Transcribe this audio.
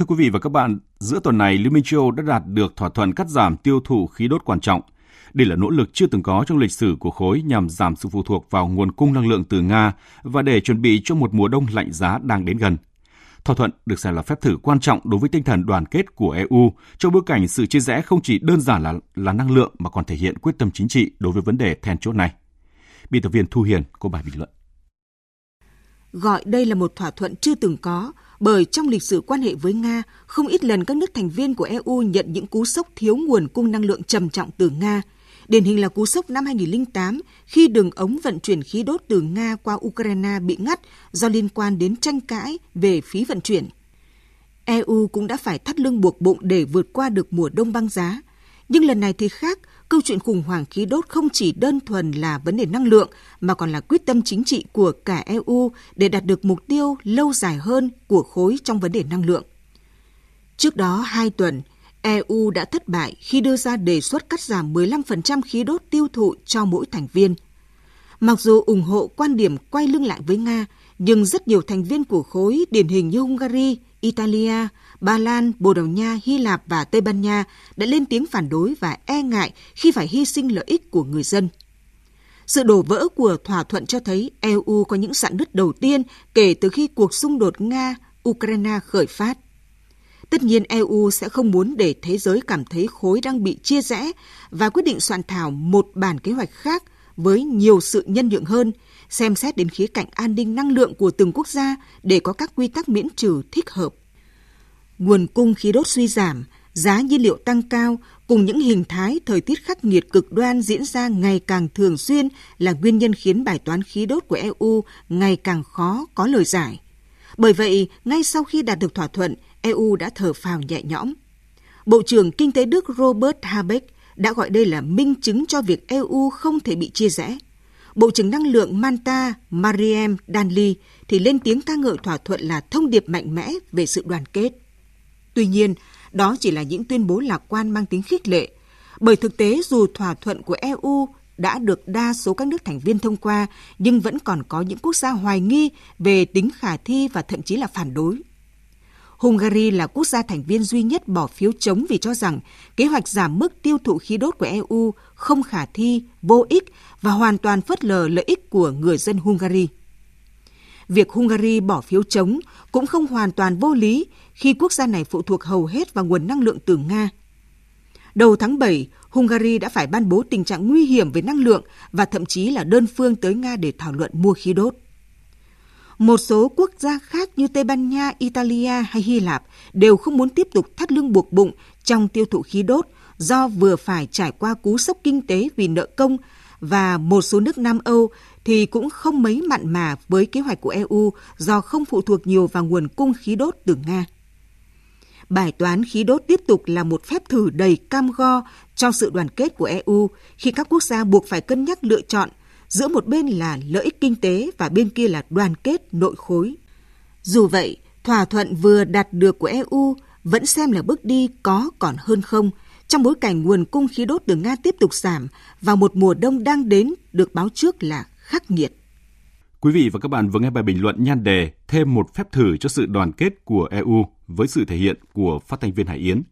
Thưa quý vị và các bạn, giữa tuần này, Liên minh châu Âu đã đạt được thỏa thuận cắt giảm tiêu thụ khí đốt quan trọng. Đây là nỗ lực chưa từng có trong lịch sử của khối nhằm giảm sự phụ thuộc vào nguồn cung năng lượng từ Nga và để chuẩn bị cho một mùa đông lạnh giá đang đến gần. Thỏa thuận được xem là phép thử quan trọng đối với tinh thần đoàn kết của EU trong bối cảnh sự chia rẽ không chỉ đơn giản là là năng lượng mà còn thể hiện quyết tâm chính trị đối với vấn đề then chốt này. Biên tập viên Thu Hiền có bài bình luận. Gọi đây là một thỏa thuận chưa từng có, bởi trong lịch sử quan hệ với Nga, không ít lần các nước thành viên của EU nhận những cú sốc thiếu nguồn cung năng lượng trầm trọng từ Nga. Điển hình là cú sốc năm 2008 khi đường ống vận chuyển khí đốt từ Nga qua Ukraine bị ngắt do liên quan đến tranh cãi về phí vận chuyển. EU cũng đã phải thắt lưng buộc bụng để vượt qua được mùa đông băng giá. Nhưng lần này thì khác, câu chuyện khủng hoảng khí đốt không chỉ đơn thuần là vấn đề năng lượng mà còn là quyết tâm chính trị của cả EU để đạt được mục tiêu lâu dài hơn của khối trong vấn đề năng lượng. Trước đó hai tuần, EU đã thất bại khi đưa ra đề xuất cắt giảm 15% khí đốt tiêu thụ cho mỗi thành viên. Mặc dù ủng hộ quan điểm quay lưng lại với Nga, nhưng rất nhiều thành viên của khối điển hình như Hungary, Italia, Ba Lan, Bồ Đào Nha, Hy Lạp và Tây Ban Nha đã lên tiếng phản đối và e ngại khi phải hy sinh lợi ích của người dân. Sự đổ vỡ của thỏa thuận cho thấy EU có những sạn nứt đầu tiên kể từ khi cuộc xung đột Nga-Ukraine khởi phát. Tất nhiên EU sẽ không muốn để thế giới cảm thấy khối đang bị chia rẽ và quyết định soạn thảo một bản kế hoạch khác với nhiều sự nhân nhượng hơn, xem xét đến khía cạnh an ninh năng lượng của từng quốc gia để có các quy tắc miễn trừ thích hợp. Nguồn cung khí đốt suy giảm, giá nhiên liệu tăng cao cùng những hình thái thời tiết khắc nghiệt cực đoan diễn ra ngày càng thường xuyên là nguyên nhân khiến bài toán khí đốt của EU ngày càng khó có lời giải. Bởi vậy, ngay sau khi đạt được thỏa thuận, EU đã thở phào nhẹ nhõm. Bộ trưởng Kinh tế Đức Robert Habeck đã gọi đây là minh chứng cho việc EU không thể bị chia rẽ. Bộ trưởng Năng lượng Manta Mariem Danli thì lên tiếng ca ngợi thỏa thuận là thông điệp mạnh mẽ về sự đoàn kết. Tuy nhiên, đó chỉ là những tuyên bố lạc quan mang tính khích lệ, bởi thực tế dù thỏa thuận của EU đã được đa số các nước thành viên thông qua, nhưng vẫn còn có những quốc gia hoài nghi về tính khả thi và thậm chí là phản đối. Hungary là quốc gia thành viên duy nhất bỏ phiếu chống vì cho rằng kế hoạch giảm mức tiêu thụ khí đốt của EU không khả thi, vô ích và hoàn toàn phớt lờ lợi ích của người dân Hungary. Việc Hungary bỏ phiếu chống cũng không hoàn toàn vô lý khi quốc gia này phụ thuộc hầu hết vào nguồn năng lượng từ Nga. Đầu tháng 7, Hungary đã phải ban bố tình trạng nguy hiểm về năng lượng và thậm chí là đơn phương tới Nga để thảo luận mua khí đốt. Một số quốc gia khác như Tây Ban Nha, Italia hay Hy Lạp đều không muốn tiếp tục thắt lưng buộc bụng trong tiêu thụ khí đốt do vừa phải trải qua cú sốc kinh tế vì nợ công và một số nước Nam Âu thì cũng không mấy mặn mà với kế hoạch của EU do không phụ thuộc nhiều vào nguồn cung khí đốt từ Nga. Bài toán khí đốt tiếp tục là một phép thử đầy cam go cho sự đoàn kết của EU khi các quốc gia buộc phải cân nhắc lựa chọn giữa một bên là lợi ích kinh tế và bên kia là đoàn kết nội khối. Dù vậy, thỏa thuận vừa đạt được của EU vẫn xem là bước đi có còn hơn không trong bối cảnh nguồn cung khí đốt từ Nga tiếp tục giảm vào một mùa đông đang đến được báo trước là khắc nghiệt. Quý vị và các bạn vừa nghe bài bình luận nhan đề thêm một phép thử cho sự đoàn kết của EU với sự thể hiện của phát thanh viên Hải Yến.